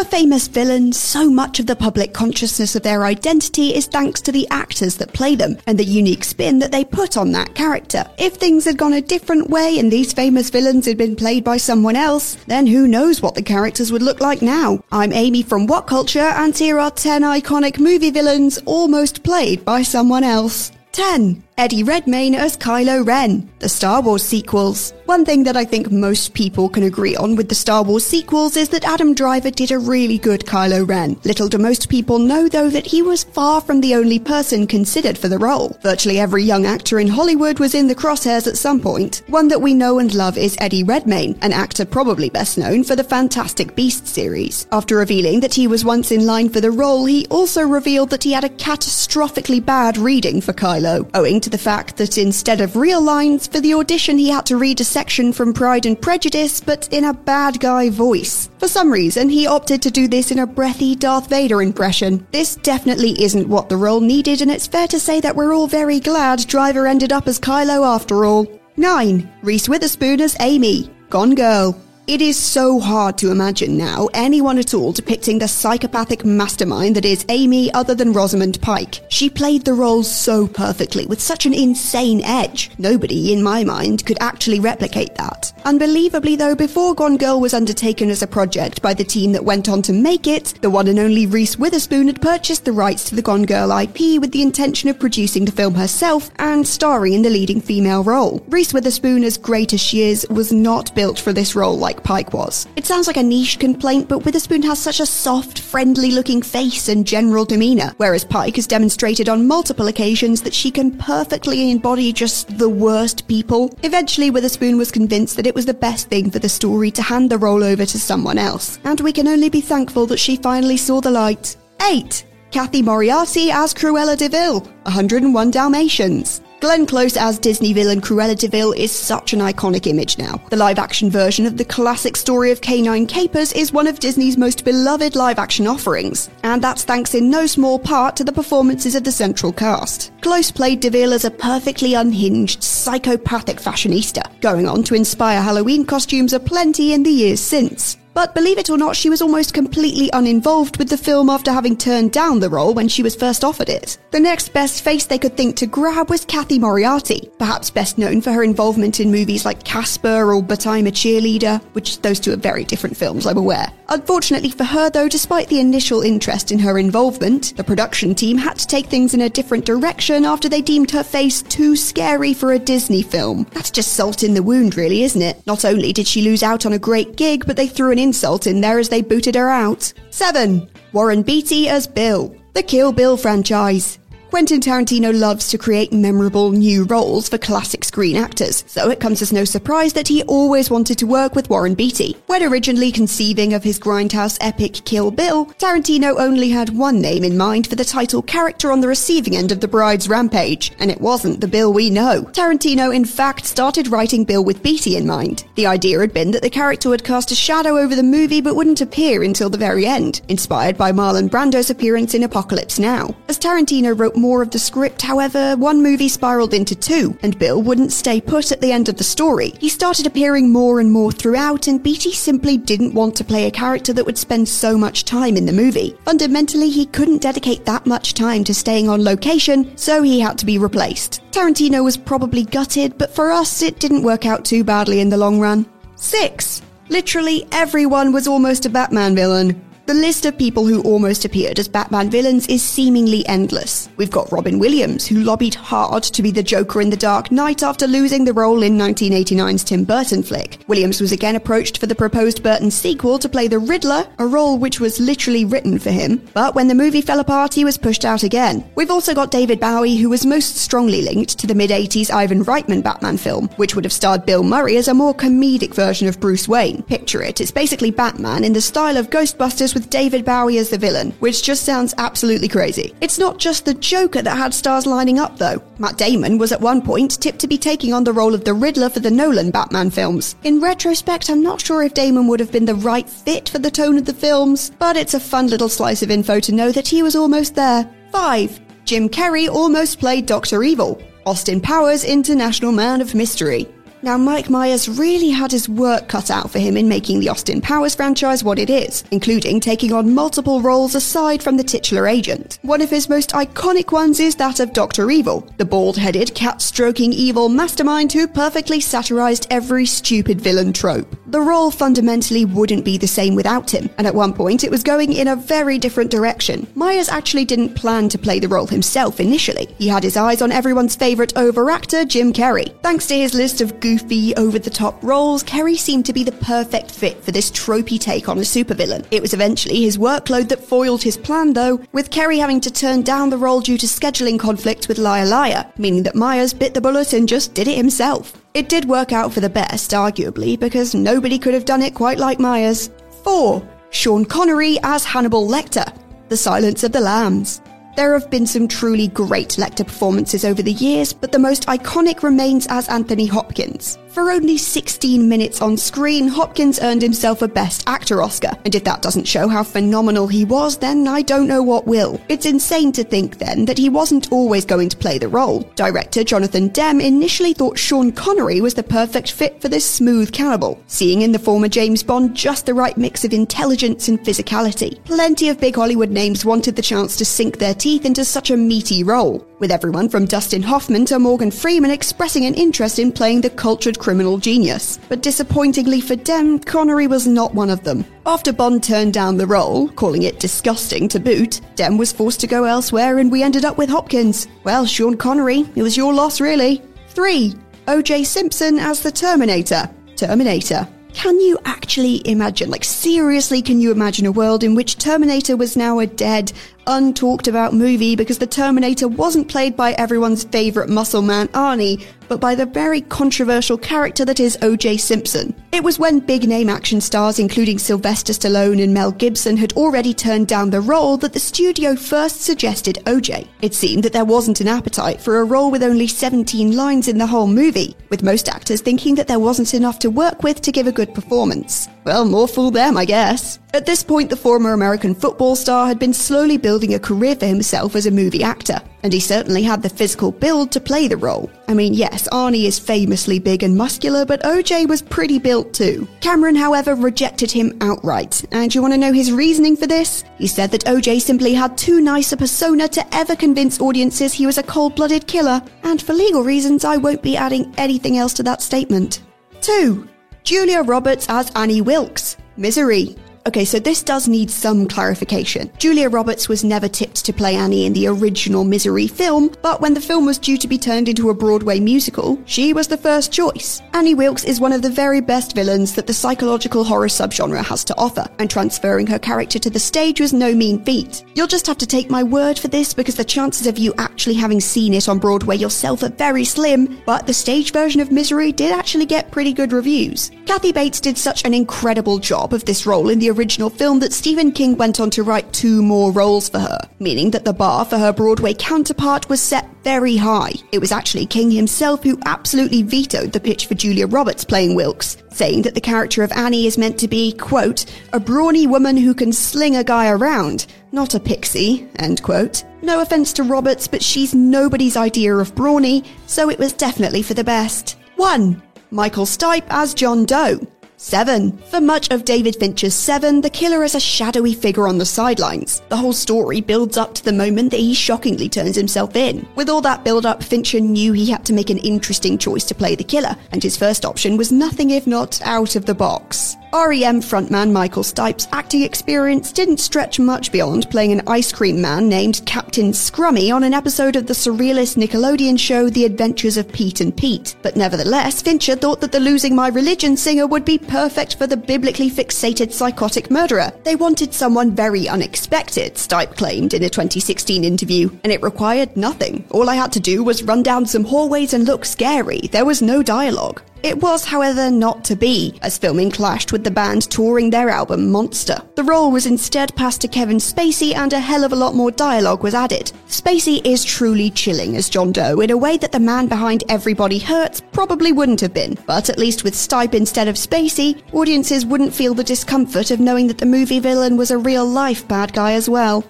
For famous villains, so much of the public consciousness of their identity is thanks to the actors that play them and the unique spin that they put on that character. If things had gone a different way and these famous villains had been played by someone else, then who knows what the characters would look like now. I'm Amy from What Culture and here are 10 iconic movie villains almost played by someone else. 10. Eddie Redmayne as Kylo Ren, the Star Wars sequels. One thing that I think most people can agree on with the Star Wars sequels is that Adam Driver did a really good Kylo Ren. Little do most people know though that he was far from the only person considered for the role. Virtually every young actor in Hollywood was in the crosshairs at some point. One that we know and love is Eddie Redmayne, an actor probably best known for the Fantastic Beasts series. After revealing that he was once in line for the role, he also revealed that he had a catastrophically bad reading for Kylo, owing to the fact that instead of real lines, for the audition he had to read a section from Pride and Prejudice, but in a bad guy voice. For some reason, he opted to do this in a breathy Darth Vader impression. This definitely isn't what the role needed, and it's fair to say that we're all very glad Driver ended up as Kylo after all. 9. Reese Witherspoon as Amy. Gone Girl. It is so hard to imagine now anyone at all depicting the psychopathic mastermind that is Amy other than Rosamund Pike. She played the role so perfectly with such an insane edge. Nobody, in my mind, could actually replicate that. Unbelievably though, before Gone Girl was undertaken as a project by the team that went on to make it, the one and only Reese Witherspoon had purchased the rights to the Gone Girl IP with the intention of producing the film herself and starring in the leading female role. Reese Witherspoon, as great as she is, was not built for this role like Pike was. It sounds like a niche complaint, but Witherspoon has such a soft, friendly looking face and general demeanour, whereas Pike has demonstrated on multiple occasions that she can perfectly embody just the worst people. Eventually, Witherspoon was convinced that it was the best thing for the story to hand the role over to someone else, and we can only be thankful that she finally saw the light. 8. Kathy Moriarty as Cruella de Vil, 101 Dalmatians. Glenn Close as Disney villain Cruella de Vil is such an iconic image now. The live action version of the classic story of Canine Capers is one of Disney's most beloved live action offerings, and that's thanks in no small part to the performances of the central cast. Close played de Vil as a perfectly unhinged, psychopathic fashionista, going on to inspire Halloween costumes aplenty in the years since. But believe it or not, she was almost completely uninvolved with the film after having turned down the role when she was first offered it. The next best face they could think to grab was Kathy Moriarty, perhaps best known for her involvement in movies like Casper or But I'm a Cheerleader, which those two are very different films, I'm aware. Unfortunately for her, though, despite the initial interest in her involvement, the production team had to take things in a different direction after they deemed her face too scary for a Disney film. That's just salt in the wound, really, isn't it? Not only did she lose out on a great gig, but they threw an insult in there as they booted her out. 7. Warren Beatty as Bill. The Kill Bill franchise. Quentin Tarantino loves to create memorable new roles for classic screen actors, so it comes as no surprise that he always wanted to work with Warren Beatty. When originally conceiving of his grindhouse epic Kill Bill, Tarantino only had one name in mind for the title character on the receiving end of the bride's rampage, and it wasn't the Bill we know. Tarantino, in fact, started writing Bill with Beatty in mind. The idea had been that the character would cast a shadow over the movie but wouldn't appear until the very end, inspired by Marlon Brando's appearance in Apocalypse Now. As Tarantino wrote more of the script, however, one movie spiraled into two, and Bill wouldn't stay put at the end of the story. He started appearing more and more throughout, and Beatty simply didn't want to play a character that would spend so much time in the movie. Fundamentally, he couldn't dedicate that much time to staying on location, so he had to be replaced. Tarantino was probably gutted, but for us, it didn't work out too badly in the long run. 6. Literally everyone was almost a Batman villain. The list of people who almost appeared as Batman villains is seemingly endless. We've got Robin Williams, who lobbied hard to be the Joker in The Dark Knight after losing the role in 1989's Tim Burton flick. Williams was again approached for the proposed Burton sequel to play the Riddler, a role which was literally written for him, but when the movie fell apart, he was pushed out again. We've also got David Bowie, who was most strongly linked to the mid 80s Ivan Reitman Batman film, which would have starred Bill Murray as a more comedic version of Bruce Wayne. Picture it, it's basically Batman in the style of Ghostbusters with David Bowie as the villain, which just sounds absolutely crazy. It's not just the Joker that had stars lining up, though. Matt Damon was at one point tipped to be taking on the role of the Riddler for the Nolan Batman films. In retrospect, I'm not sure if Damon would have been the right fit for the tone of the films, but it's a fun little slice of info to know that he was almost there. 5. Jim Carrey almost played Dr. Evil. Austin Powers, International Man of Mystery. Now, Mike Myers really had his work cut out for him in making the Austin Powers franchise what it is, including taking on multiple roles aside from the titular agent. One of his most iconic ones is that of Dr. Evil, the bald headed, cat stroking evil mastermind who perfectly satirized every stupid villain trope. The role fundamentally wouldn't be the same without him, and at one point it was going in a very different direction. Myers actually didn't plan to play the role himself initially. He had his eyes on everyone's favorite overactor, Jim Carrey. Thanks to his list of goofy, over the top roles, Carrey seemed to be the perfect fit for this tropey take on a supervillain. It was eventually his workload that foiled his plan, though, with Carrey having to turn down the role due to scheduling conflicts with Liar Liar, meaning that Myers bit the bullet and just did it himself. It did work out for the best, arguably, because nobody could have done it quite like Myers. 4. Sean Connery as Hannibal Lecter, The Silence of the Lambs. There have been some truly great Lecter performances over the years, but the most iconic remains as Anthony Hopkins. For only 16 minutes on screen, Hopkins earned himself a Best Actor Oscar, and if that doesn't show how phenomenal he was, then I don't know what will. It's insane to think then that he wasn't always going to play the role. Director Jonathan Demme initially thought Sean Connery was the perfect fit for this smooth cannibal, seeing in the former James Bond just the right mix of intelligence and physicality. Plenty of big Hollywood names wanted the chance to sink their teeth into such a meaty role, with everyone from Dustin Hoffman to Morgan Freeman expressing an interest in playing the cultured criminal genius. But disappointingly for Demme, Connery was not one of them. After Bond turned down the role, calling it disgusting to boot, Demme was forced to go elsewhere and we ended up with Hopkins. Well, Sean Connery, it was your loss really. 3. O.J. Simpson as the Terminator. Terminator. Can you actually imagine, like seriously, can you imagine a world in which Terminator was now a dead, untalked about movie because the Terminator wasn't played by everyone's favourite muscle man Arnie, but by the very controversial character that is O.J. Simpson. It was when big name action stars including Sylvester Stallone and Mel Gibson had already turned down the role that the studio first suggested O.J. It seemed that there wasn't an appetite for a role with only 17 lines in the whole movie, with most actors thinking that there wasn't enough to work with to give a good performance. Well, more fool them, I guess. At this point, the former American football star had been slowly building a career for himself as a movie actor, and he certainly had the physical build to play the role. I mean, yes, Arnie is famously big and muscular, but OJ was pretty built too. Cameron, however, rejected him outright, and you want to know his reasoning for this? He said that OJ simply had too nice a persona to ever convince audiences he was a cold blooded killer, and for legal reasons, I won't be adding anything else to that statement. 2. Julia Roberts as Annie Wilkes. Misery. Okay, so this does need some clarification. Julia Roberts was never tipped to play Annie in the original Misery film, but when the film was due to be turned into a Broadway musical, she was the first choice. Annie Wilkes is one of the very best villains that the psychological horror subgenre has to offer, and transferring her character to the stage was no mean feat. You'll just have to take my word for this because the chances of you actually having seen it on Broadway yourself are very slim, but the stage version of Misery did actually get pretty good reviews. Kathy Bates did such an incredible job of this role in the original film that Stephen King went on to write two more roles for her, meaning that the bar for her Broadway counterpart was set very high. It was actually King himself who absolutely vetoed the pitch for Julia Roberts playing Wilkes, saying that the character of Annie is meant to be, quote, a brawny woman who can sling a guy around, not a pixie, end quote. No offense to Roberts, but she's nobody's idea of brawny, so it was definitely for the best. 1. Michael Stipe as John Doe. 7. For much of David Fincher's Seven, the killer is a shadowy figure on the sidelines. The whole story builds up to the moment that he shockingly turns himself in. With all that build up, Fincher knew he had to make an interesting choice to play the killer, and his first option was nothing if not out of the box. REM frontman Michael Stipe's acting experience didn't stretch much beyond playing an ice cream man named Captain Scrummy on an episode of the surrealist Nickelodeon show The Adventures of Pete and Pete. But nevertheless, Fincher thought that the Losing My Religion singer would be perfect for the biblically fixated psychotic murderer. They wanted someone very unexpected, Stipe claimed in a 2016 interview, and it required nothing. All I had to do was run down some hallways and look scary. There was no dialogue. It was, however, not to be, as filming clashed with the band touring their album Monster. The role was instead passed to Kevin Spacey and a hell of a lot more dialogue was added. Spacey is truly chilling as John Doe in a way that the man behind Everybody Hurts probably wouldn't have been, but at least with Stipe instead of Spacey, audiences wouldn't feel the discomfort of knowing that the movie villain was a real life bad guy as well.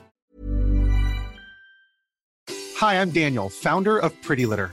Hi, I'm Daniel, founder of Pretty Litter.